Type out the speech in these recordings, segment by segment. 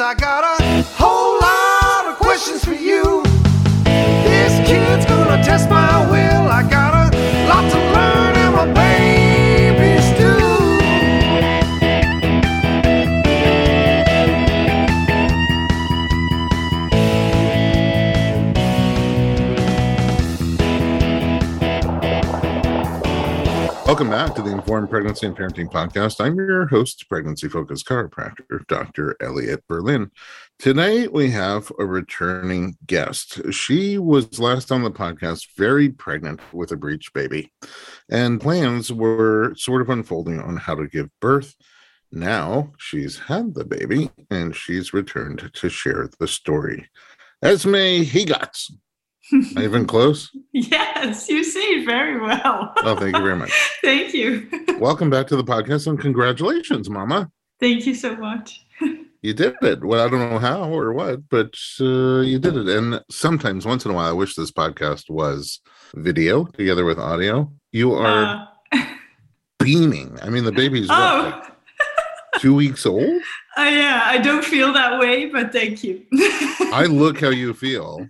I got a Welcome back to the Informed Pregnancy and Parenting Podcast. I'm your host, pregnancy focused chiropractor, Dr. Elliot Berlin. Today, we have a returning guest. She was last on the podcast very pregnant with a breech baby, and plans were sort of unfolding on how to give birth. Now she's had the baby and she's returned to share the story. Esmee Geeratz. Even close? Yes, you see very well. Oh, thank you very much. Thank you. Welcome back to the podcast and congratulations, Mama. Thank you so much. You did it. Well, I don't know how or what, but uh, you did it. And sometimes, once in a while, I wish this podcast was video together with audio. You are Uh, beaming. I mean, the baby's what, oh, like two weeks old. uh, yeah, I don't feel that way, but thank you. I look how you feel,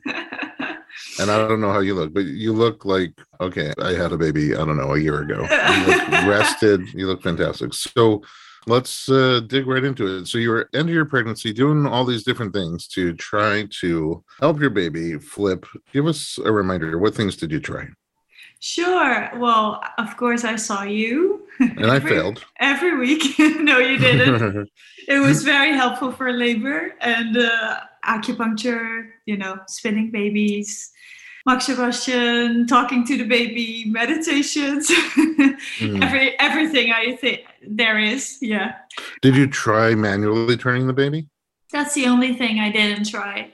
and I don't know how you look, but you look like okay. I had a baby. I don't know a year ago. You look rested. You look fantastic. So. Let's uh, dig right into it. So you were into your pregnancy, doing all these different things to try to help your baby flip. Give us a reminder. What things did you try? sure. Well, of course, I saw you. And I Every- failed. Every week. no, you didn't. it was very helpful for labor and uh, acupuncture, you know, spinning babies, moxibustion, talking to the baby, meditations, Mm. every everything I think there is. Yeah. Did you try manually turning the baby? That's the only thing I didn't try.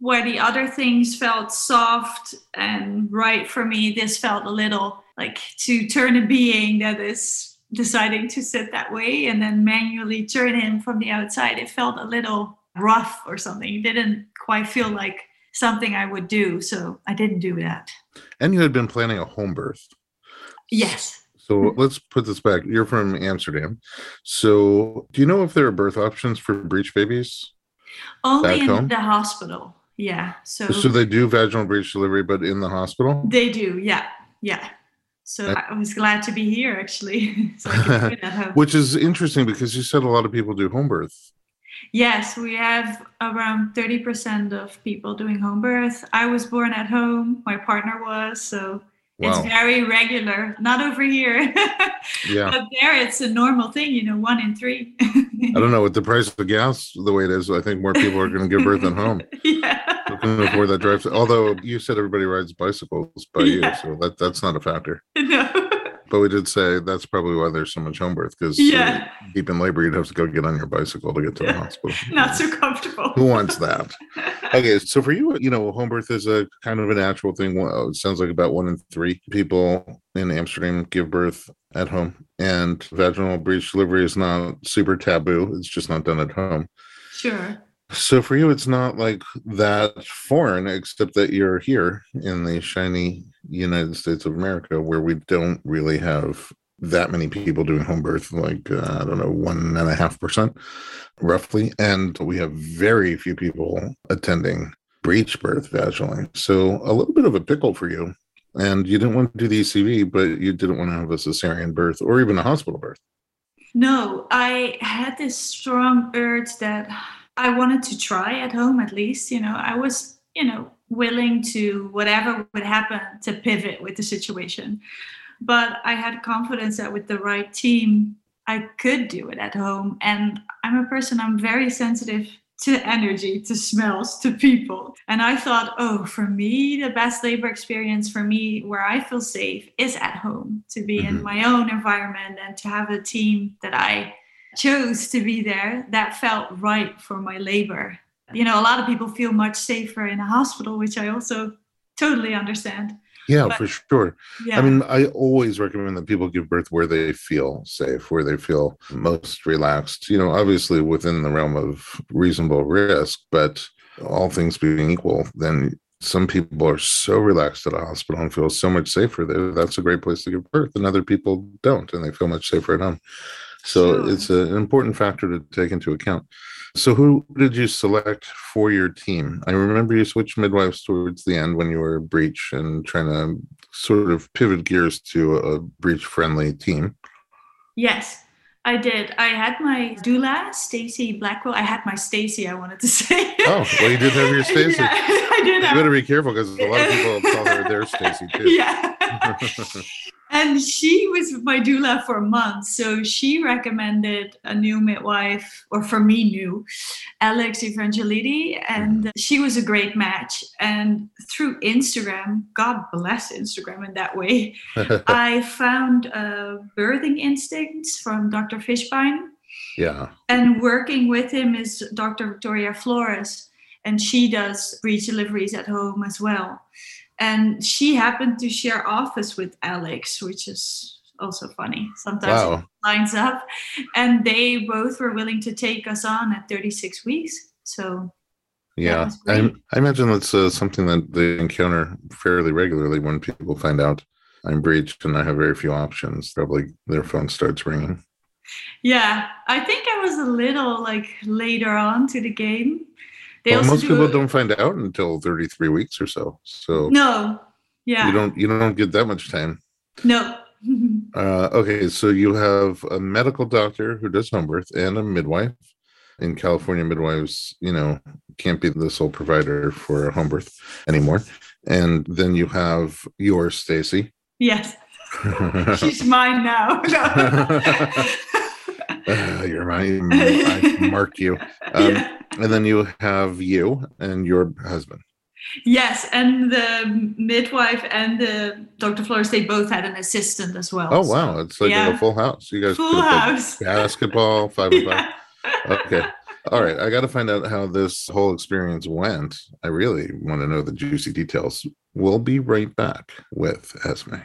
Where the other things felt soft and right for me, this felt a little like to turn a being that is deciding to sit that way and then manually turn him from the outside. It felt a little rough or something. It didn't quite feel like something I would do. So I didn't do that. And you had been planning a home birth. Yes. So let's put this back. You're from Amsterdam. So do you know if there are birth options for breech babies? Only in home? the hospital. Yeah. So, So they do vaginal breech delivery, but in the hospital? They do, yeah, yeah. So I was glad to be here actually, so I can do it at home. Which is interesting because you said a lot of people do home birth. Yes, we have around thirty percent of people doing home birth. I was born at home. My partner was, so it's very regular. Not over here, Yeah. but there it's a normal thing. You know, one in three. I don't know. With the price of gas the way it is, I think more people are going to give birth at home. yeah. Can afford that drive? Although you said everybody rides bicycles by you, so that that's not a factor. No. But we did say that's probably why there's so much home birth because Yeah. deep in labor, you'd have to go get on your bicycle to get to the hospital. Not so comfortable. Who wants that? Okay, so for you, you know, home birth is a kind of a natural thing. Well, It sounds like about one in three people in Amsterdam give birth at home, and vaginal breech delivery is not super taboo. It's just not done at home. Sure. So for you, it's not like that foreign, except that you're here in the shiny United States of America, where we don't really have that many people doing home birth, like uh, I don't know, one and a half percent, roughly, and we have very few people attending breech birth vaginally. So a little bit of a pickle for you. And you didn't want to do the ECV, but you didn't want to have a cesarean birth or even a hospital birth. No, I had this strong urge that I wanted to try at home at least. You know, I was, you know, willing to whatever would happen to pivot with the situation. But I had confidence that with the right team, I could do it at home. And I'm a person, I'm very sensitive to energy, to smells, to people. And I thought, oh, for me, the best labor experience for me, where I feel safe, is at home, to be mm-hmm. in my own environment and to have a team that I chose to be there that felt right for my labor. You know, a lot of people feel much safer in a hospital, which I also totally understand. Yeah, but, for sure. Yeah. I mean, I always recommend that people give birth where they feel safe, where they feel most relaxed. You know, obviously within the realm of reasonable risk, but all things being equal, then some people are so relaxed at a hospital and feel so much safer there. That's a great place to give birth, and other people don't, and they feel much safer at home. So sure. it's an important factor to take into account. So, who did you select for your team? I remember you switched midwives towards the end when you were breech and trying to sort of pivot gears to a breech friendly team. Yes, I did. I had my doula, Stacy Blackwell. I had my Stacy, I wanted to say. oh, well, you did have your Stacy. Yeah, I did. You better be careful because a lot of people call her their Stacy too. Yeah. And she was my doula for months. So she recommended a new midwife, or for me, new, Alex Evangelidi. And mm-hmm. she was a great match. And through Instagram, God bless Instagram in that way, I found uh, birthing instincts from Dr. Fischbein. Yeah. And working with him is Dr. Victoria Flores. And she does breech deliveries at home as well and she happened to share office with Alex, which is also funny. Sometimes wow. it lines up, and they both were willing to take us on at 36 weeks. So yeah, I, I imagine that's uh, something that they encounter fairly regularly when people find out I'm breached and I have very few options. Probably their phone starts ringing. Yeah, I think I was a little like later on to the game they well, most do people a, don't find out until 33 weeks or so. So no, yeah, you don't you don't get that much time. No. uh, okay, so you have a medical doctor who does home birth and a midwife. In California, midwives, you know, can't be the sole provider for a home birth anymore. And then you have your Stacy. Yes. She's mine now. uh, you're mine. I marked you. Um, yeah and then you have you and your husband. Yes, and the midwife and the Dr. Flores, they both had an assistant as well. Oh wow, so, it's like yeah. a full house. You guys full house basketball five and five. Okay. All right, I got to find out how this whole experience went. I really want to know the juicy details. We'll be right back with Esmee.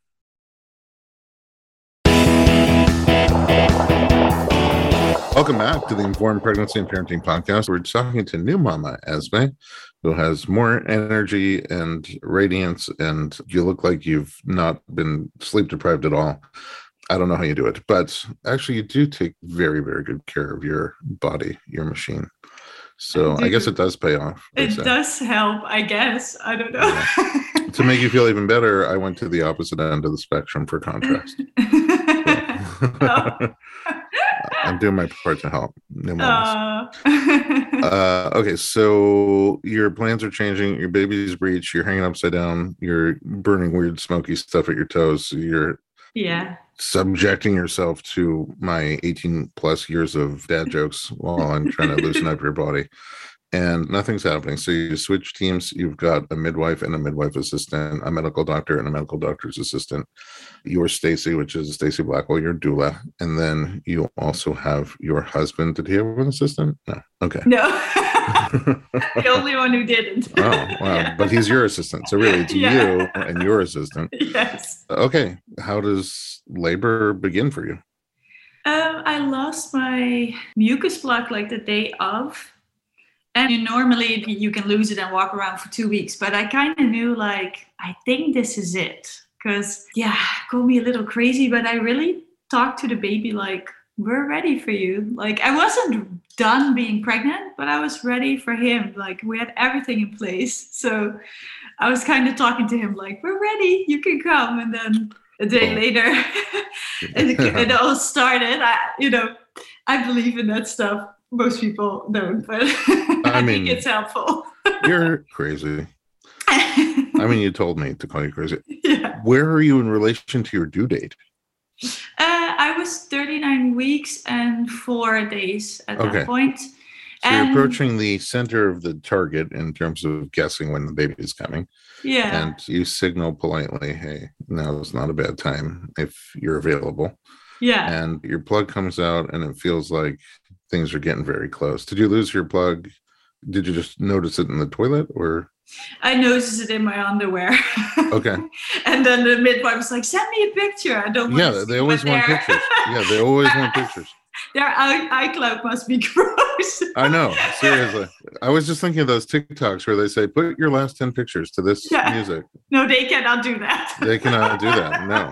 Welcome back to the Informed Pregnancy and Parenting Podcast. We're talking to new mama Esmee, who has more energy and radiance, and you look like you've not been sleep deprived at all. I don't know how you do it, but actually, you do take very, very good care of your body, your machine. So I, I guess it does pay off. It does help, I guess. I don't know. Yeah. to make you feel even better, I went to the opposite end of the spectrum for contrast. Oh. I'm doing my part to help. Mamas. Uh, Uh, okay, so your plans are changing. Your baby's breech. You're hanging upside down. You're burning weird smoky stuff at your toes. You're yeah. subjecting yourself to my 18 plus years of dad jokes while I'm trying to loosen up your body. And nothing's happening. So you switch teams. You've got a midwife and a midwife assistant, a medical doctor and a medical doctor's assistant. You're Stacy, which is Stacy Blackwell, your doula. And then you also have your husband. Did he have an assistant? No. Okay. No. the only one who didn't. Oh, wow. Yeah. But he's your assistant. So really, it's Yeah. you and your assistant. yes. Okay. How does labor begin for you? Um, I lost my mucus plug like the day of. And you, normally you can lose it and walk around for two weeks, but I kind of knew like, I think this is it. Because, yeah, call me a little crazy, but I really talked to the baby like, we're ready for you. Like, I wasn't done being pregnant, but I was ready for him. Like, we had everything in place. So I was kind of talking to him like, we're ready, you can come. And then a day Oh. later, it, it all started. I, you know, I believe in that stuff. Most people don't, but I, mean- think it's helpful. You're crazy. I mean, you told me to call you crazy. yeah. Where are you in relation to your due date? Uh, I was 39 weeks and four days at Okay. that point. So And- you're approaching the center of the target in terms of guessing when the baby is coming. Yeah. And you signal politely, hey, now is not a bad time if you're available. yeah. And your plug comes out and it feels like things are getting very close. Did you lose your plug? Did you just notice it in the toilet or I noticed it in my underwear. okay? and then the midwife was like, send me a picture. I don't want Yeah, they always want pictures. Yeah, they always want pictures. Their iCloud must be gross. I know, seriously. I was just thinking of those TikToks where they say, put your last 10 pictures to this Yeah. music. no, they cannot do that. They cannot do that. No,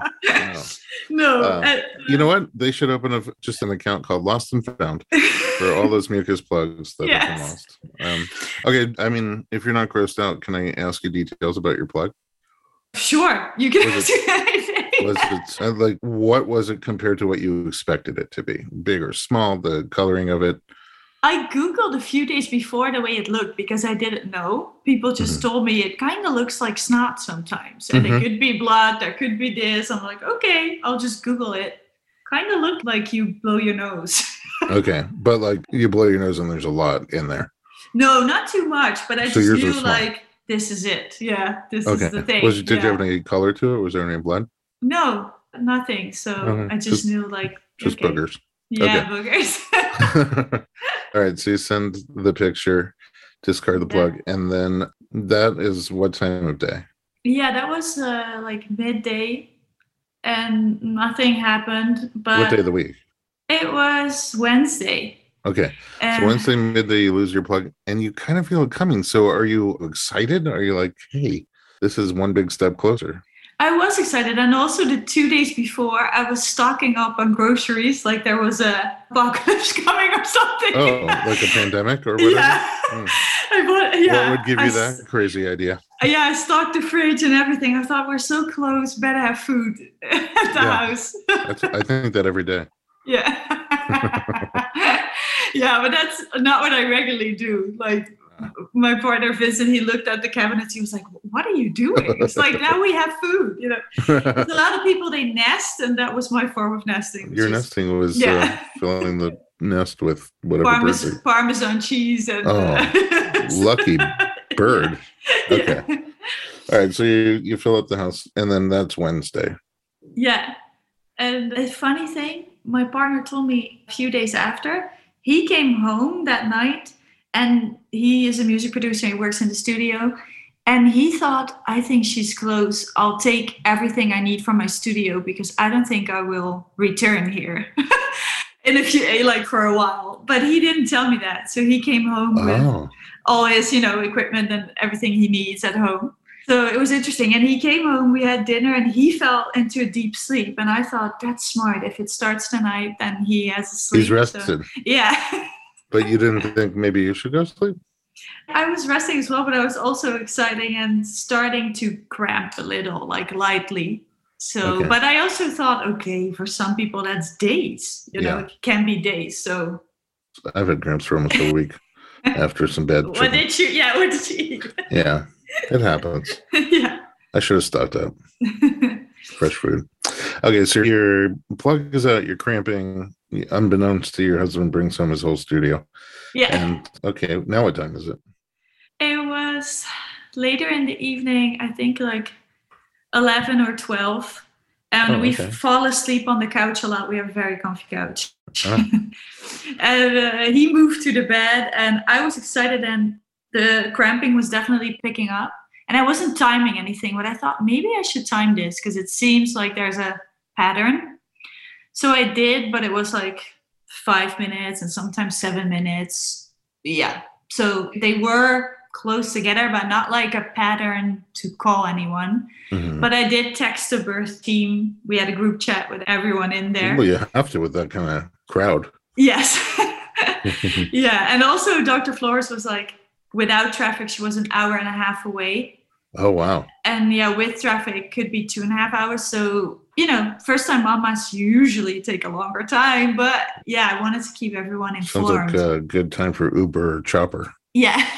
no. No. Uh, You know what? They should open a, just an account called Lost and Found for all those mucus plugs that have been lost. Um, okay, I mean, if you're not grossed out, can I ask you details about your plug? Sure, you can Was do anything. Was it uh, like what was it compared to what you expected it to be? Big or small? The coloring of it? I googled a few days before the way it looked because I didn't know. People just Mm-hmm. told me it kind of looks like snot sometimes, and Mhm. it could be blood. There could be this. I'm like, okay, I'll just Google it. Kind of looked like you blow your nose. Okay, but like you blow your nose and there's a lot in there. no, not too much, but I So just knew like this is it. Yeah, this Okay. is the thing. Was did you have any color to it? Was there any blood? No, nothing. So Okay, I just, just- knew like Just okay. boogers. Yeah, boogers. All right, so you send the picture, discard the Yeah. plug, and then that is what time of day? yeah, that was uh, like midday, and nothing happened. But what day of the week? it was Wednesday. Okay, And so Wednesday midday you lose your plug, and you kind of feel it coming. So are you excited? Are you like, hey, this is one big step closer? I was excited, and also the two days before, I was stocking up on groceries, like there was a apocalypse coming or something. Oh, like a pandemic or whatever? Yeah. Mm. I bought, yeah. what would give you s- that crazy idea? Yeah, I stocked the fridge and everything. I thought we're so close, better have food at the Yeah. house. I think that every day. Yeah. yeah, but that's not what I regularly do. Like my partner Vincent, he looked at the cabinets. He was like, "What are you doing?" It's like now we have food. You know, a lot of people they nest, and that was my form of nesting. Your nesting was Yeah. uh, filling the nest with whatever Parmes- Parmesan cheese and Oh, uh, Lucky bird. Okay. Yeah. All right, so you you fill up the house, and then that's Wednesday. Yeah. And the funny thing, my partner told me a few days after, he came home that night and he is a music producer, he works in the studio. And he thought, I think she's close. I'll take everything I need from my studio because I don't think I will return here in a few, eh, like for a while. But he didn't tell me that. So he came home with Oh, all his, you know, equipment and everything he needs at home. So it was interesting. And he came home, we had dinner, and he fell into a deep sleep. And I thought, that's smart. If it starts tonight, then he has a sleep. he's So, rested, yeah. But you didn't think maybe you should go sleep. I was resting as well, but I was also exciting and starting to cramp a little, like lightly. So, Okay. but I also thought, okay, for some people that's days. You know, Yeah. it can be days. So, I've had cramps for almost a week after some bad what did you? Yeah, what did you eat? Yeah, it happens. yeah. I should have stocked up fresh food. Okay, so your plug is out. You're cramping. Unbeknownst to your husband, brings home his whole studio. yeah. And okay, now what time is it? It was later in the evening, I think like 11 or 12. And Oh, we okay. fall asleep on the couch a lot. We have a very comfy couch. Ah. and uh, he moved to the bed, and I was excited, and the cramping was definitely picking up. And I wasn't timing anything, but I thought maybe I should time this because it seems like there's a pattern. So I did, but it was like five minutes and sometimes seven minutes. Yeah. So they were close together, but not like a pattern to call anyone. Mhm. But I did text the birth team. We had a group chat with everyone in there. Well, you have to with that kind of crowd. Yes. yeah. And also, Dr. Flores was like, without traffic, she was an hour and a half away. Oh wow! And yeah, with traffic, it could be two and a half hours. So, you know, first time mamas usually take a longer time. But yeah, I wanted to keep everyone informed. Sounds like a uh, good time for Uber or Chopper. yeah.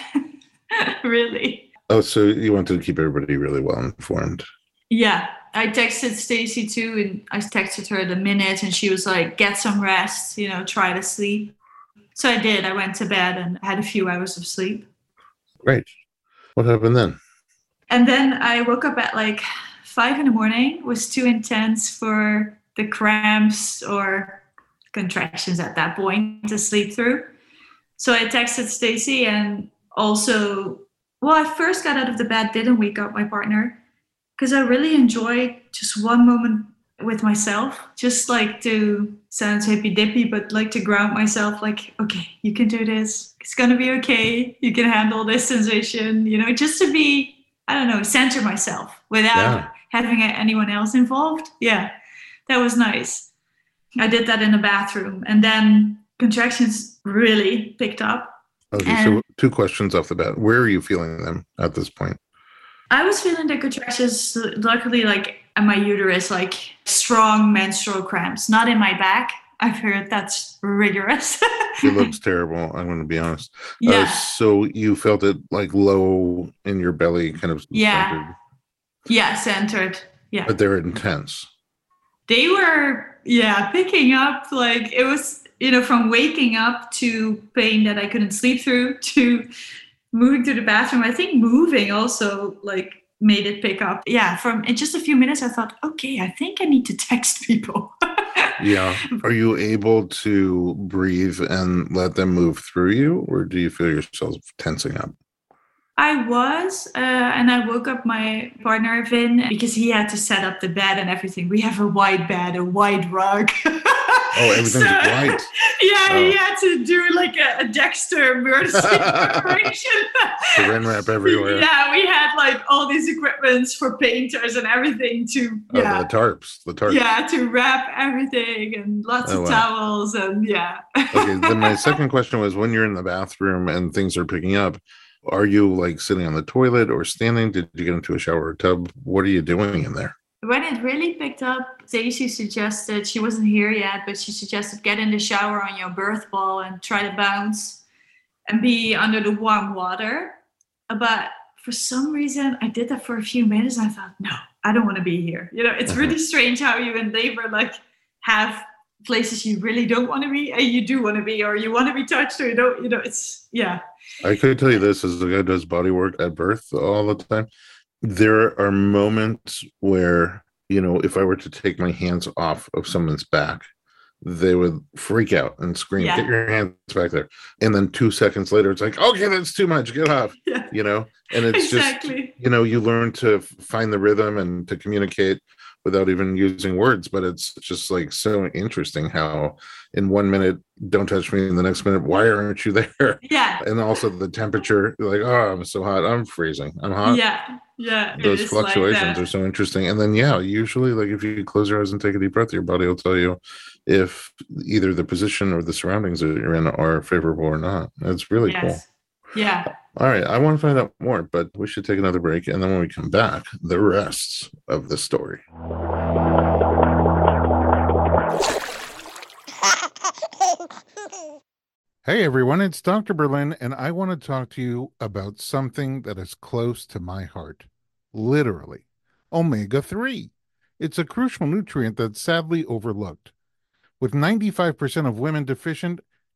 really. Oh, so you wanted to keep everybody really well informed. Yeah, I texted Stacy too, and I texted her the minute, and she was like, "Get some rest, you know, try to sleep." So I did. I went to bed and had a few hours of sleep, Great. What happened then? and then I woke up at like five in the morning. Was too intense for the cramps or contractions at that point to sleep through. So I texted Stacy, and also, well, I first got out of the bed, didn't wake up my partner because I really enjoy just one moment with myself, just like to sounds hippy dippy, but like to ground myself, like, okay, you can do this. It's gonna be okay. You can handle this sensation, you know, just to be, I don't know, center myself without Yeah. Having anyone else involved. Yeah, that was nice. I did that in the bathroom, and then contractions really picked up. Okay, so two questions off the bat. Where are you feeling them at this point? I was feeling the contractions, luckily, like in my uterus, like strong menstrual cramps, not in my back. I've heard that's rigorous. It looks terrible. I'm going to be honest. Uh, yeah, so you felt it like low in your belly, kind of. Yeah. centered, yeah, centered. Yeah, But they're intense. they were, yeah, picking up. Like it was, you know, from waking up to pain that I couldn't sleep through to moving to the bathroom. I think moving also like made it pick up. Yeah, from in just a few minutes, I thought, okay, I think I need to text people. Yeah. Are you able to breathe and let them move through you, or do you feel yourself tensing up? I was, uh, and I woke up my partner Vin because he had to set up the bed and everything. We have a wide bed, a wide rug. Oh, everything's white. Yeah, he Oh. had to do like a, a Dexter emergency preparation. Saran wrap everywhere. Yeah, we had like all these equipments for painters and everything to Oh, yeah. the tarps. The tarps. Yeah, to wrap everything and lots Oh, of wow. towels and yeah. okay then my second question was when you're in the bathroom and things are picking up are you like sitting on the toilet or standing did you get into a shower or tub what are you doing in there when it really picked up, Daisy suggested she wasn't here yet, but she suggested get in the shower on your birth ball and try to bounce and be under the warm water. But for some reason, I did that for a few minutes. And I thought, no, I don't want to be here. You know, it's uh-huh. really strange how you in labor like have places you really don't want to be and you do want to be, or you want to be touched, or you don't. You know, it's yeah, i could tell you this as a guy does body work at birth all the time there are moments where you know if i were to take my hands off of someone's back they would freak out and scream Yeah. get your hands back there and then two seconds later it's like okay that's too much get off yeah, you know and it's just you know you learn to find the rhythm and to communicate without even using words but it's just like so interesting how in one minute don't touch me in the next minute why aren't you there? Yeah, and also the temperature like oh i'm so hot. I'm freezing. I'm hot. Yeah, yeah. those is like fluctuations are so interesting. And then yeah usually like if you close your eyes and take a deep breath your body will tell you if either the position or the surroundings that you're in are favorable or not. It's really cool. Yeah. All right, I want to find out more, but we should take another break. And then when we come back, the rest of the story. Hey everyone, it's Dr. Berlin, and I want to talk to you about something that is close to my heart. Literally, omega 3. It's a crucial nutrient that's sadly overlooked. With 95% of women deficient,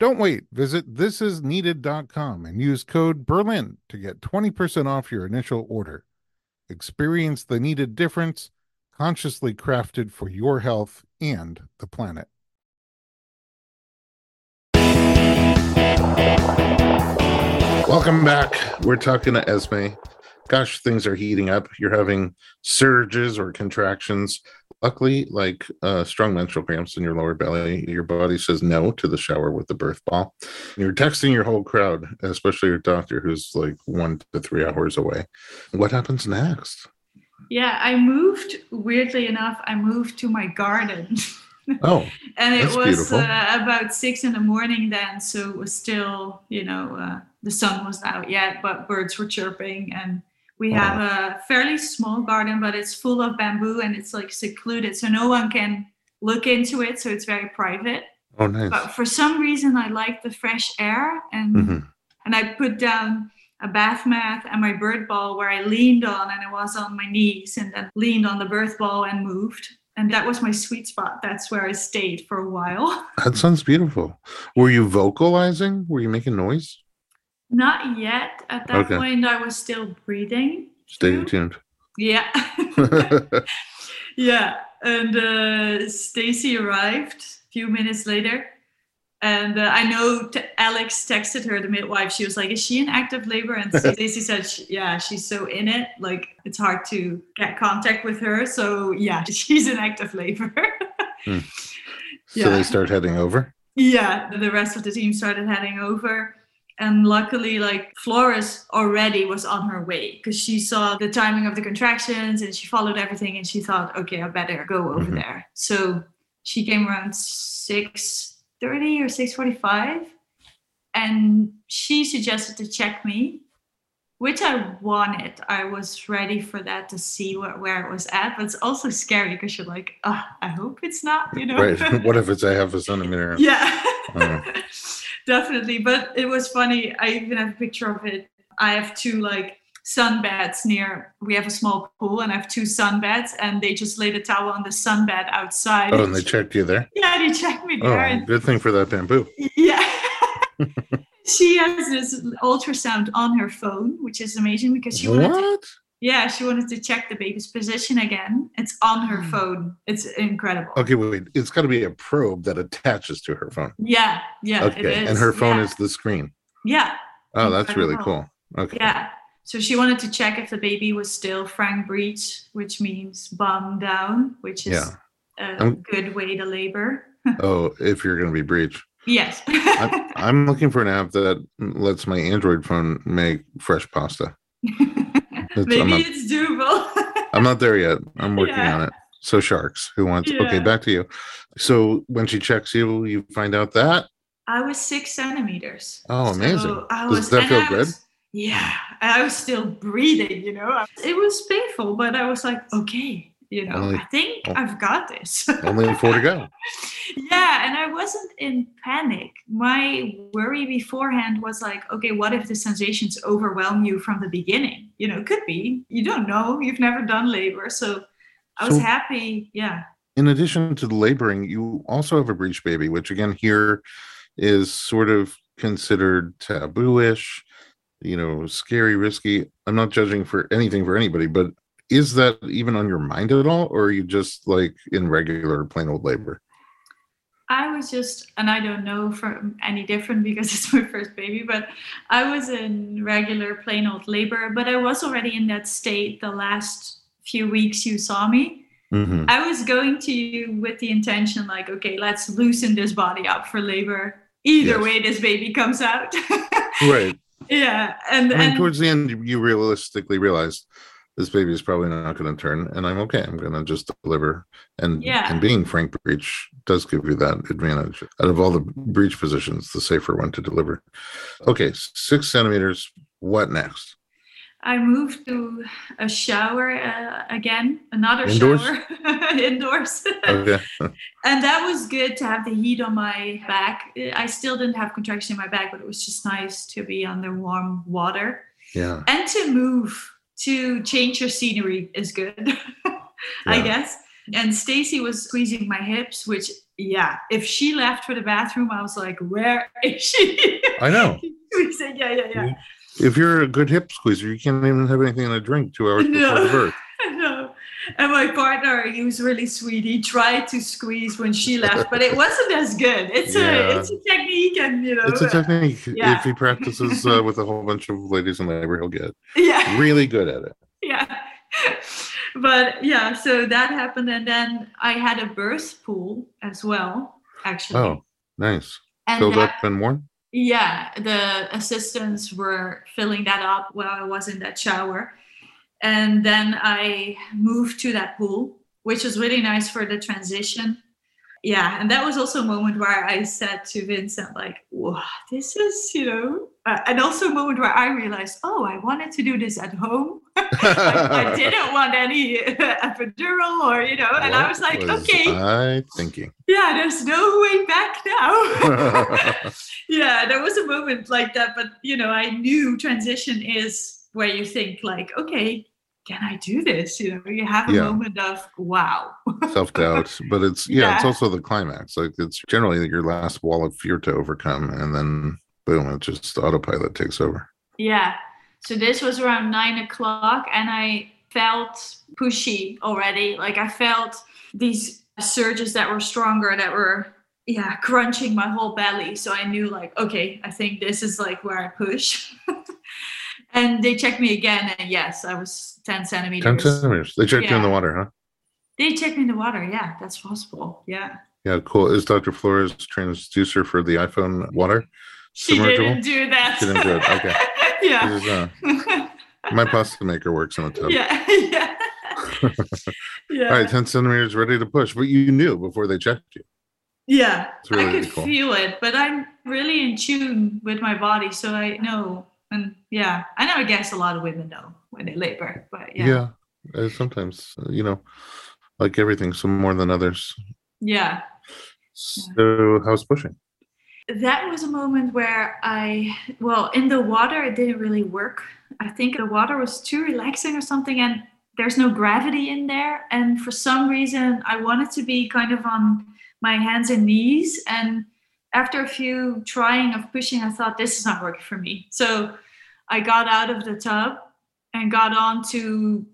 Don't wait. Visit thisisneeded.com and use code Berlin to get 20% off your initial order. Experience the needed difference, consciously crafted for your health and the planet. Welcome back. We're talking to Esmee. Gosh, things are heating up. You're having surges or contractions Luckily, like uh, strong menstrual cramps in your lower belly, your body says no to the shower with the birth ball. You're texting your whole crowd, especially your doctor, who's like one to three hours away. What happens next? Yeah, I moved, weirdly enough, I moved to my garden. Oh, and it was uh, about six in the morning then, so it was still, you know, uh, the sun wasn't out yet, but birds were chirping and we have a fairly small garden, but it's full of bamboo and it's like secluded, so no one can look into it. So it's very private. Oh, nice. But for some reason, I like the fresh air, and mm-hmm. and I put down a bath mat and my birth ball where I leaned on, and I was on my knees, and then leaned on the birth ball and moved. And that was my sweet spot. That's where I stayed for a while. That sounds beautiful. Were you vocalizing? Were you making noise? Not yet. At that okay. point, I was still breathing. Stay tuned. Yeah. yeah. And uh, Stacy arrived a few minutes later. And uh, I know t- Alex texted her, the midwife. She was like, Is she in active labor? And Stacy said, Yeah, she's so in it. Like, it's hard to get contact with her. So, yeah, she's in active labor. hmm. So yeah. they start heading over? Yeah, the rest of the team started heading over and luckily like flores already was on her way because she saw the timing of the contractions and she followed everything and she thought okay i better go over mm-hmm. there. So she came around 6.30 or 6.45 and she suggested to check me which i wanted. I was ready for that to see what, where it was at but it's also scary because you're like oh, i hope it's not you know? Right. What if it's a half a centimeter? Yeah. Uh definitely. But it was funny. I even have a picture of it. I have two like sunbeds near. We have a small pool, and I have two sunbeds, and they just laid a towel on the sunbed outside. Oh, and they checked you there. Yeah, they checked me there. Oh, good thing for that bamboo. Yeah. she has this ultrasound on her phone, which is amazing because she wanted what? To, yeah, she wanted to check the baby's position again. It's on her hmm. phone. It's incredible. Okay, wait. It's got to be a probe that attaches to her phone. Yeah, yeah. Okay, and her phone yeah. is the screen. Yeah. Oh, that's really cool. Okay. Yeah. So she wanted to check if the baby was still frank breech, which means bum down, which is yeah. a I'm, good way to labor. oh, if you're going to be breech. Yes. I'm, I'm looking for an app that lets my Android phone make fresh pasta. It's, Maybe not, it's doable. I'm not there yet. I'm working yeah. on it. So sharks who wants yeah. okay, back to you. So when she checks you, you find out that I was six centimeters. Oh, amazing. So I was, Does that feel good? Was, yeah. I was still breathing, you know. It was painful, but I was like, okay, you know only, i think i've got this. only four to go yeah and i wasn't in panic. My worry beforehand was like okay what if the sensations overwhelm you from the beginning? You know could be. You don't know. You've never done labor. So i was so, happy. Yeah. in addition to the laboring you also have a breech baby which again here is sort of considered tabooish you know scary risky. I'm not judging for anything for anybody but is that even on your mind at all or are you just like in regular plain old labor i was just and i don't know from any different because it's my first baby but i was in regular plain old labor but i was already in that state the last few weeks you saw me, hmm I was going to you with the intention like, okay, let's loosen this body up for labor. Either Yes. way, this baby comes out. Right. yeah, and I mean, and towards the end, you realistically realized this baby is probably not going to turn, and I'm okay. I'm going to just deliver. And Yeah. and being Frank breech does give you that advantage. Out of all the breech positions, the safer one to deliver. Okay, six centimeters. What next? I moved to a shower uh, again, another Indoors? shower indoors. Okay. and that was good to have the heat on my back. I still didn't have contraction in my back, but it was just nice to be under warm water yeah. and to move to change your scenery is good, I guess. And Stacy was squeezing my hips, which yeah, if she left for the bathroom, I was like, where is she? I know. we said, yeah, yeah, yeah. If you're a good hip squeezer, you can't even have anything in a drink two hours before No. the birth. And my partner, he was really sweet. He tried to squeeze when she left, but it wasn't as good. It's Yeah. a it's a technique, and you know, It's a technique. yeah. If he practices uh, with a whole bunch of ladies in labor, he'll get yeah, really good at it. yeah. But yeah, so that happened, and then I had a birth pool as well, actually. Oh, nice. and Filled that- up and warm? yeah the assistants were filling that up while i was in that shower and then i moved to that pool which was really nice for the transition. Yeah and that was also a moment where i said to vincent like wow this is you know uh, and also a moment where i realized oh i wanted to do this at home. I, I didn't want any epidural or you know and i was like was okay. I thinking. yeah there's no way back now. Yeah there was a moment like that but you know i knew transition is where you think like okay can i do this you know you have a Yeah. moment of wow Self doubt, but it's yeah, it's also the climax. Like it's generally your last wall of fear to overcome, and then boom, it just autopilot takes over. yeah so this was around nine o'clock and i felt pushy already like i felt these surges that were stronger that were yeah crunching my whole belly so i knew like okay i think this is like where i push and they checked me again and yes i was 10 centimeters Ten centimeters. They checked you in the water, huh? they checked me in the water yeah that's possible yeah Yeah, cool. Is Dr. Flores transducer for the iPhone water? she didn't do that She didn't do it, okay. yeah is, uh, my pasta maker works in a tub. yeah yeah yeah All right, 10 centimeters ready to push. But you knew before they checked you. Yeah, really, I could cool. feel it, but I'm really in tune with my body, so I know. And yeah, I know. I guess a lot of women know when they labor, but yeah, Yeah. uh, sometimes, uh, you know, like everything, some more than others. yeah. So, how's pushing? That was a moment where I, well, in the water, it didn't really work. I think the water was too relaxing or something, and there's no gravity in there. And for some reason, I wanted to be kind of on my hands and knees. And after a few trying of pushing, I thought this is not working for me. So I got out of the tub and got onto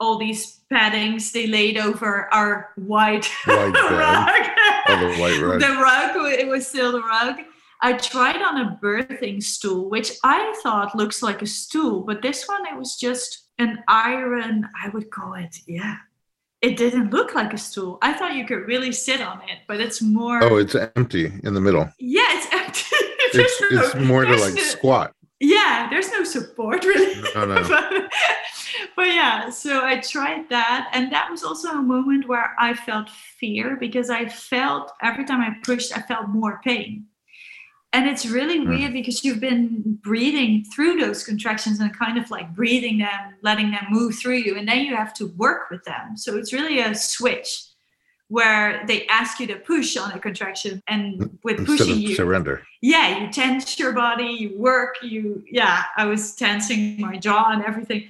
all these paddings they laid over our white White rug. Oh, the white rug. The rug, it was still the rug. I tried on a birthing stool, which I thought looks like a stool, but this one, it was just an iron, I would call it, yeah. It didn't look like a stool. I thought you could really sit on it, but it's more. Oh, it's empty in the middle. yeah, it's empty. It's, it's more to like squat. Yeah there's no support really. No, no. but, but yeah so i tried that. And that was also a moment where i felt fear because i felt every time i pushed i felt more pain. And it's really Hmm. weird because you've been breathing through those contractions and kind of like breathing them letting them move through you. And then you have to work with them. So it's really a switch where they ask you to push on a contraction and mm, with Instead pushing you surrender. yeah, you tense your body, you work, you yeah, I was tensing my jaw and everything.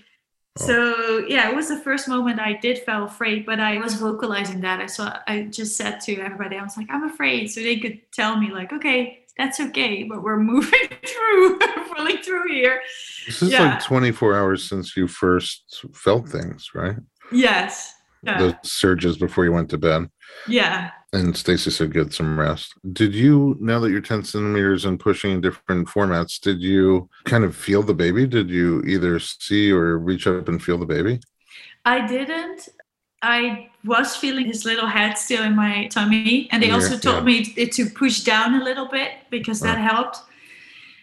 Oh. So yeah, it was the first moment I did feel afraid, but I was vocalizing that. I saw I just said to everybody, I was like, I'm afraid. So they could tell me, like, okay, that's okay, but we're moving through, pulling through here. This is Yeah. like 24 hours since you first felt things, right? Yes. Yeah. Those surges before you went to bed. yeah. And Stacy said get some rest. Did you, now that you're 10 centimeters and pushing in different formats, did you kind of feel the baby? Did you either see or reach up and feel the baby? I didn't. I was feeling his little head still in my tummy, and they Yeah, also told yeah. me to push down a little bit because that oh. helped.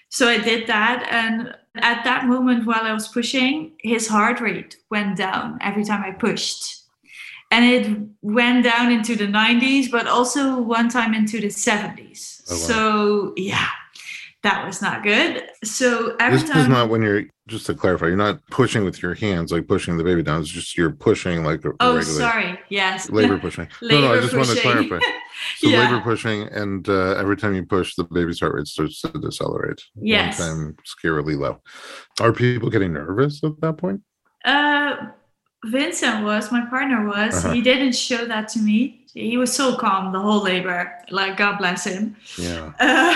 So I did that, and at that moment while I was pushing, his heart rate went down every time I pushed. And it went down into the 90s, but also one time into the 70s. Oh, wow. So, yeah, that was not good. So, every This time. is not when you're just to clarify, you're not pushing with your hands like pushing the baby down. It's just you're pushing like a oh, regular sorry. Yes. labor pushing. no, no, I just want to clarify. So Yeah. labor pushing, and uh, every time you push, the baby's heart rate starts to decelerate. Yes. One time scarily low. Are people getting nervous at that point? Uh, Vincent was, my partner was. Uh-huh. He didn't show that to me. He was so calm the whole labor. Like, God bless him. Yeah. Uh,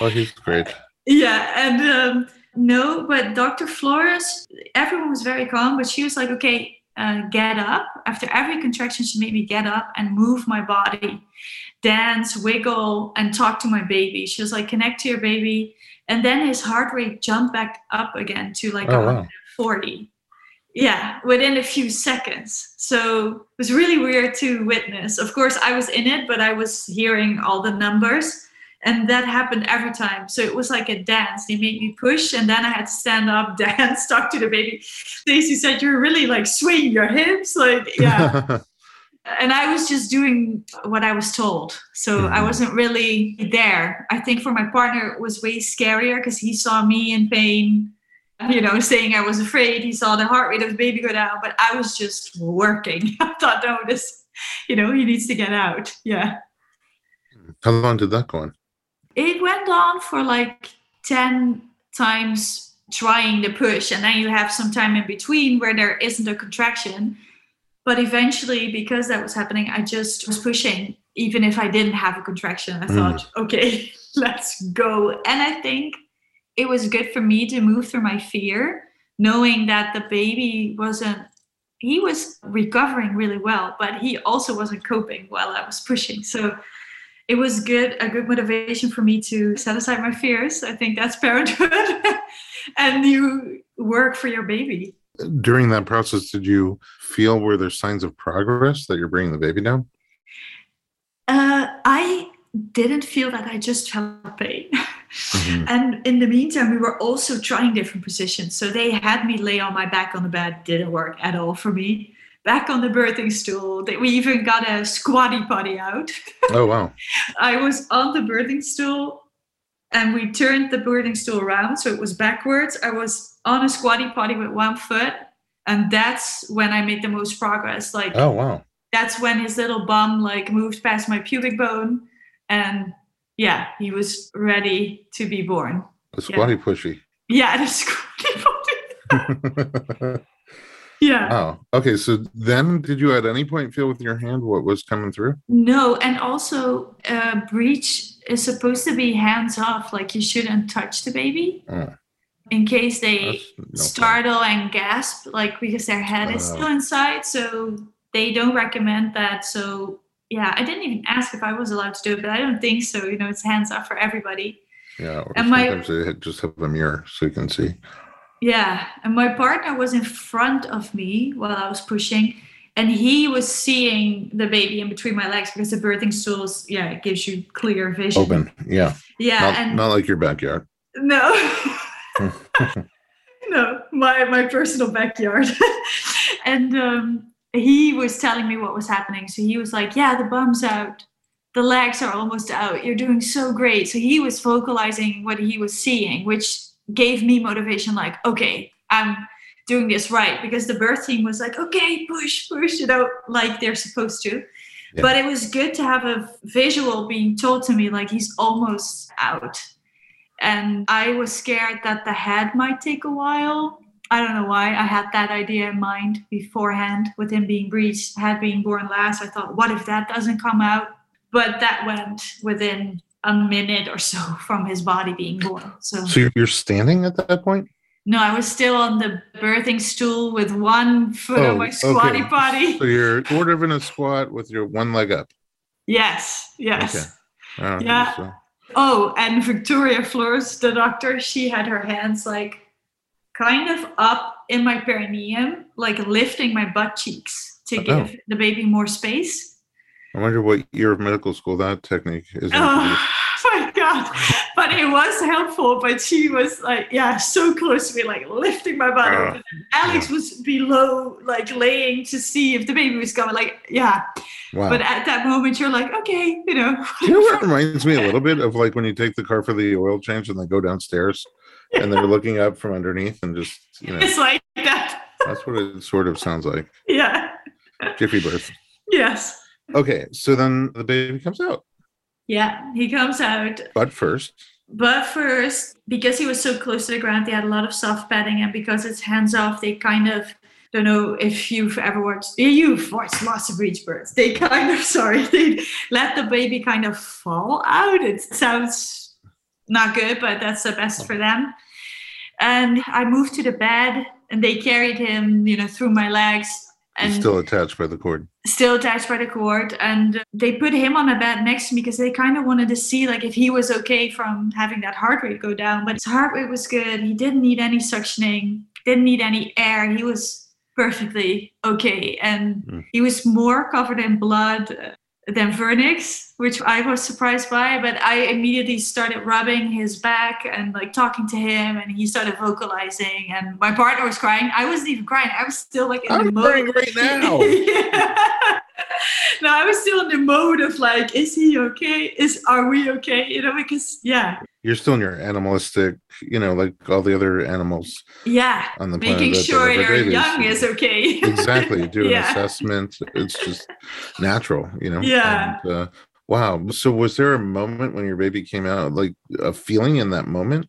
Oh, he's great. yeah, and um, no, but Dr. Flores, everyone was very calm, but she was like, okay, uh, get up. After every contraction, she made me get up and move my body, dance, wiggle, and talk to my baby. She was like, connect to your baby. And then his heart rate jumped back up again to like Oh, wow. 40. Yeah, within a few seconds. So it was really weird to witness. Of course, I was in it, but I was hearing all the numbers. And that happened every time. So it was like a dance. They made me push, and then I had to stand up, dance, talk to the baby. Stacy said, You're really like swinging your hips. Like, yeah. and I was just doing what I was told. So I Mhm. wasn't really there. I think for my partner, it was way scarier because he saw me in pain, you know, saying I was afraid. He saw the heart rate of the baby go down, but I was just working. I thought, no, this, you know, he needs to get out. Yeah. How long did that go on? It went on for like 10 times trying the push, and then you have some time in between where there isn't a contraction. But eventually, because that was happening, I just was pushing, even if I didn't have a contraction. I Mm. thought, okay, let's go. And I think it was good for me to move through my fear, knowing that the baby wasn't, he was recovering really well, but he also wasn't coping while I was pushing. So it was good, a good motivation for me to set aside my fears. I think that's parenthood. and you work for your baby. During that process, did you feel were there signs of progress that you're bringing the baby down? Uh, I didn't feel that I just felt pain. Mhm. And in the meantime, we were also trying different positions. So they had me lay on my back on the bed, didn't work at all for me. Back on the birthing stool. We even got a squatty potty out. Oh wow. I was on the birthing stool and we turned the birthing stool around so it was backwards. I was on a squatty potty with one foot. And that's when I made the most progress. Like Oh wow. that's when his little bum like moved past my pubic bone and yeah he was ready to be born A squatty pushy. yeah the squatty potty yeah Oh, okay. So then, did you at any point feel with your hand what was coming through? no and also uh, breech is supposed to be hands off like you shouldn't touch the baby Oh, in case they no startle and gasp like because their head is Oh. still inside so they don't recommend that so yeah i didn't even ask if i was allowed to do it but i don't think so you know it's hands off for everybody Yeah, And my- sometimes they just have a mirror so you can see. Yeah, and my partner was in front of me while I was pushing, and he was seeing the baby in between my legs because the birthing stools, yeah, it gives you clear vision. Open, yeah. Yeah, not, and not like your backyard. no, no, my my personal backyard, and um, he was telling me what was happening. So he was like, "Yeah, the bum's out." The legs are almost out. You're doing so great. So he was vocalizing what he was seeing, which gave me motivation like, okay, I'm doing this right because the birth team was like, okay, push, push, you know, like they're supposed to. Yeah. But it was good to have a visual being told to me like he's almost out. And I was scared that the head might take a while. I don't know why I had that idea in mind beforehand with him being breached, had being born last. I thought, what if that doesn't come out? But that went within a minute or so from his body being born. So So you're- standing at that point? no, I was still on the birthing stool with one foot Oh, on my squatty okay. potty. So you're sort of in a squat with your one leg up. Yes, yes. Okay. Yeah. so- Oh, and Victoria Flores, the doctor, she had her hands like kind of up in my perineum, like lifting my butt cheeks to Oh. give the baby more space. I wonder what year of medical school that technique is. Oh my god! But it was helpful. But she was like, yeah, so close to me, like lifting my butt. Uh, and Alex was below, like laying to see if the baby was coming. Like, yeah. Wow. But at that moment, you're like, okay, you know. You know what it reminds me a little bit of like when you take the car for the oil change and they go downstairs and they're looking up from underneath and just you know It's like that. that's what it sort of sounds like. Yeah. Jiffy birth. Yes. Okay, so then the baby comes out. Yeah. He comes out. But first, But first, because he was so close to the ground, they had a lot of soft padding, and because it's hands off, they kind of don't know if you've ever watched. Eh, you've watched lots of breech birds. They kind of sorry, they let the baby kind of fall out. It sounds not good, but that's the best for them. And I moved to the bed, and they carried him, you know, through my legs, and he's still attached by the cord. still attached by the cord and they put him on a bed next to me because they kind of wanted to see like if he was okay from having that heart rate go down but his heart rate was good he didn't need any suctioning didn't need any air he was perfectly okay and Mm. he was more covered in blood than Vernix, which I was surprised by. But I immediately started rubbing his back and like talking to him, and he started vocalizing. And my partner was crying. I wasn't even crying. I was still like in I'm the mode. crying right now. Yeah. no, I was still in the mode of like, is he okay? Is are we okay? You know, because yeah, You're still in your animalistic, you know, like all the other animals yeah, on the making sure your young is okay. exactly. You do an Yeah. assessment. It's just natural, you know. Yeah. And, uh, wow. So was there a moment when your baby came out, like a feeling in that moment?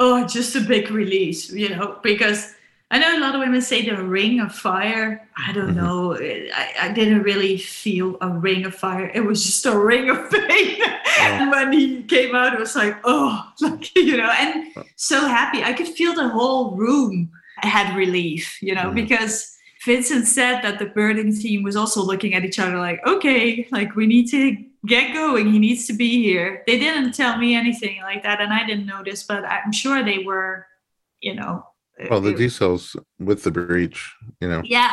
Oh, just a big release, you know, because I know a lot of women say the ring of fire. I don't Mhm. know. I, I didn't really feel a ring of fire. It was just a ring of pain. and when he came out, it was like, oh, like, you know, and so happy. I could feel the whole room had relief, you know, Mhm. because Vincent said that the birthing team was also looking at each other like, okay, like we need to get going. He needs to be here. They didn't tell me anything like that, and I didn't notice, but I'm sure they were, you know. Well, the it- decels with the breech, you know, yeah,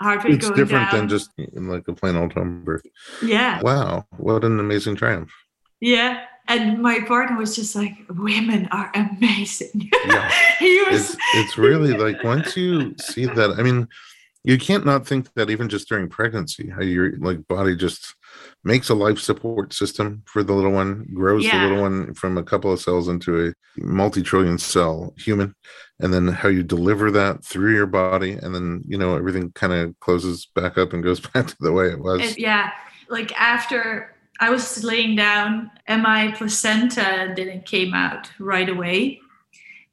heart rate it's different down. than just like a plain old home birth. yeah, Wow. What an amazing triumph. yeah. And my partner was just like, "Women are amazing." Yeah. he was. it's it's really like once you see that i mean you can't not think that even just during pregnancy how your like body just makes a life support system for the little one grows Yeah. the little one from a couple of cells into a multi-trillion cell human and then how you deliver that through your body and then you know everything kind of closes back up and goes back to the way it was It- yeah, like after I was laying down and my placenta didn't came out right away.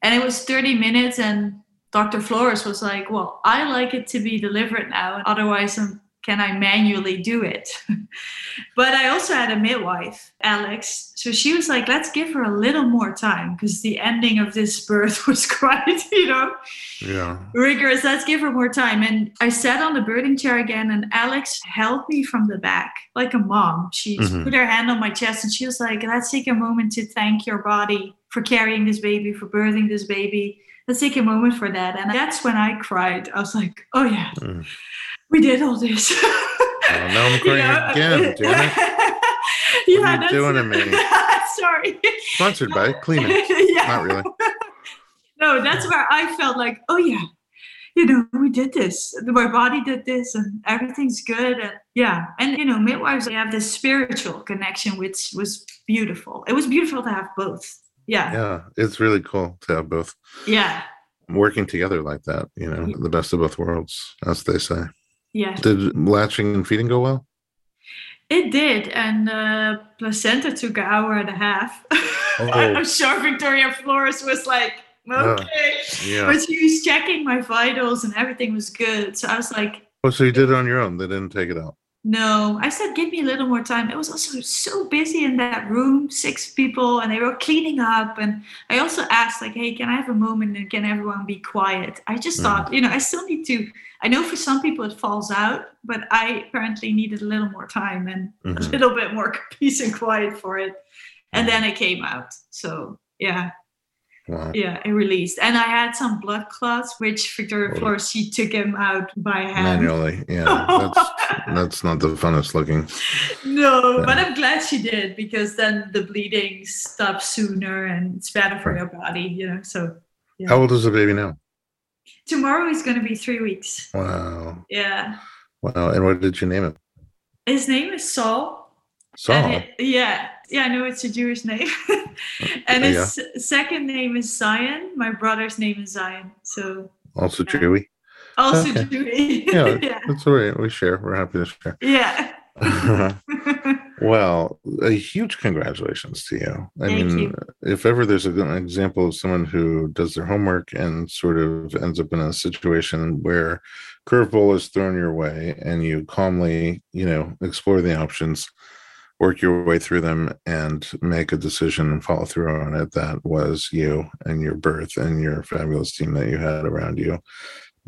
And it was 30 minutes and Dr. Flores was like, well, I like it to be delivered now. Otherwise, um, can I manually do it? but I also had a midwife, Alex. So she was like, let's give her a little more time because the ending of this birth was quite, you know, yeah rigorous. Let's give her more time. And I sat on the birthing chair again, and Alex held me from the back like a mom. She Mhm. put her hand on my chest and she was like, Let's take a moment to thank your body for carrying this baby, for birthing this baby. Let's take a moment for that. And that's when I cried. I was like, Oh, yeah, Mm. we did all this. Oh, now I'm crying again, damn yeah, you that's doing to me? Sorry. sponsored by Kleenex. yeah. not really no, that's where I felt like, oh yeah, you know, we did this. My body did this, and everything's good. And yeah, and you know, midwives they have this spiritual connection, which was beautiful. It was beautiful to have both. Yeah, yeah it's really cool to have both yeah, working together like that you know the best of both worlds as they say yeah. Did latching and feeding go well? It did, and uh, placenta took an hour and a half. Oh. I'm sure Victoria Flores was like, okay. Yeah. But she was checking my vitals and everything was good. So I was like, Oh, so you did it on your own. They didn't take it out. No, I said, give me a little more time. It was also so busy in that room, six people, and they were cleaning up. And I also asked, like, hey, can I have a moment and can everyone be quiet? I just Mhm. thought, you know, I still need to. I know for some people it falls out, but I apparently needed a little more time and a Mhm. little bit more peace and quiet for it. And then it came out. So, yeah. Wow. Yeah, it released. And I had some blood clots, which Victoria Oh. Flores, she took him out by hand. Manually. Yeah. That's that's not the funnest looking. no, Yeah. but I'm glad she did because then the bleeding stops sooner and it's better for your body, you know. So Yeah. How old is the baby now? tomorrow is going to be three weeks. Wow. Yeah. Wow. And what did you name him? His name is Saul. Saul. It- yeah. Yeah, I know it's a Jewish name. and oh, his second name is Zion. My brother's name is Zion. So Also Yeah. Chewy. also Okay. Jewish. Yeah, yeah. That's all right. We share. We're happy to share. Yeah. well, a huge congratulations to you. I Thank mean, you. if ever there's a good example of someone who does their homework and sort of ends up in a situation where curveball is thrown your way and you calmly, you know, explore the options, work your way through them and make a decision and follow through on it, that was you and your birth and your fabulous team that you had around you.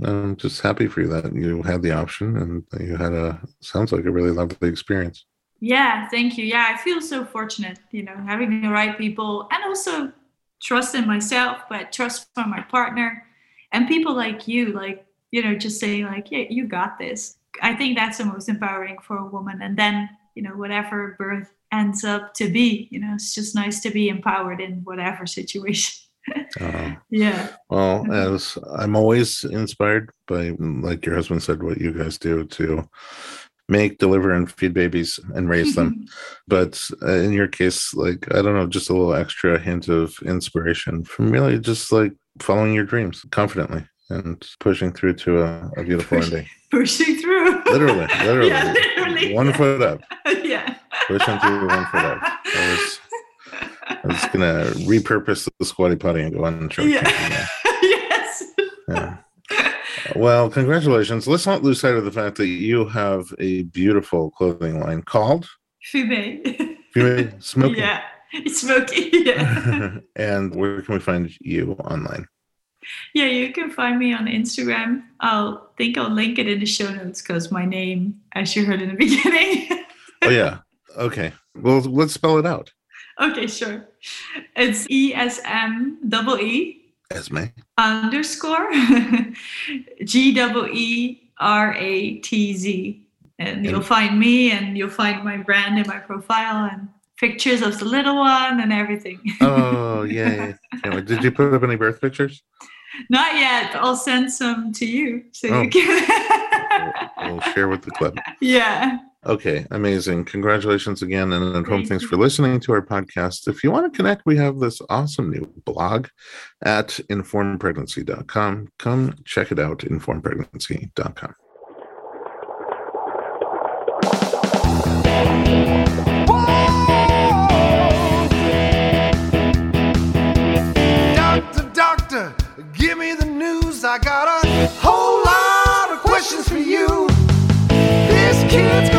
I'm just happy for you that you had the option and you had a sounds like a really lovely experience. Yeah, thank you. Yeah, I feel so fortunate, you know, having the right people and also trust in myself, but trust from my partner and people like you, like, you know, just saying, like, yeah, you got this. I think that's the most empowering for a woman. And then, you know, whatever birth ends up to be, you know, it's just nice to be empowered in whatever situation. Uh, yeah. Well, Mhm. as I'm always inspired by, like your husband said, what you guys do to make, deliver, and feed babies and raise them. but uh, in your case, like, I don't know, just a little extra hint of inspiration from really just like following your dreams confidently and pushing through to a, a beautiful ending. Pushing through. Literally, literally. yeah, literally. One foot up, yeah. pushing through one foot up. I was, I was gonna repurpose the squatty potty and go on and show Yeah. yeah. yes. yeah. Well, congratulations. Let's not lose sight of the fact that you have a beautiful clothing line called Fumé. Fume Smoky. Yeah. It's smoky. Yeah. and where can we find you online? yeah, you can find me on Instagram. I'll think I'll link it in the show notes because my name, as you heard in the beginning. Oh, yeah. Okay. Well, let's spell it out. okay, sure. It's E S M double E Esmee. underscore G double E R A T Z. And you'll find me and you'll find my brand in my profile and pictures of the little one and everything. Oh. Can't. Did you put up any birth pictures? Not yet. I'll send some to you so Oh. you can. We'll share with the club. yeah. Okay, amazing. Congratulations again. And at home, thanks you. for listening to our podcast. If you want to connect, we have this awesome new blog at informedpregnancy.com. Come check it out, informedpregnancy.com. Doctor, doctor, give me the news. I got a whole lot of questions for you. This kid's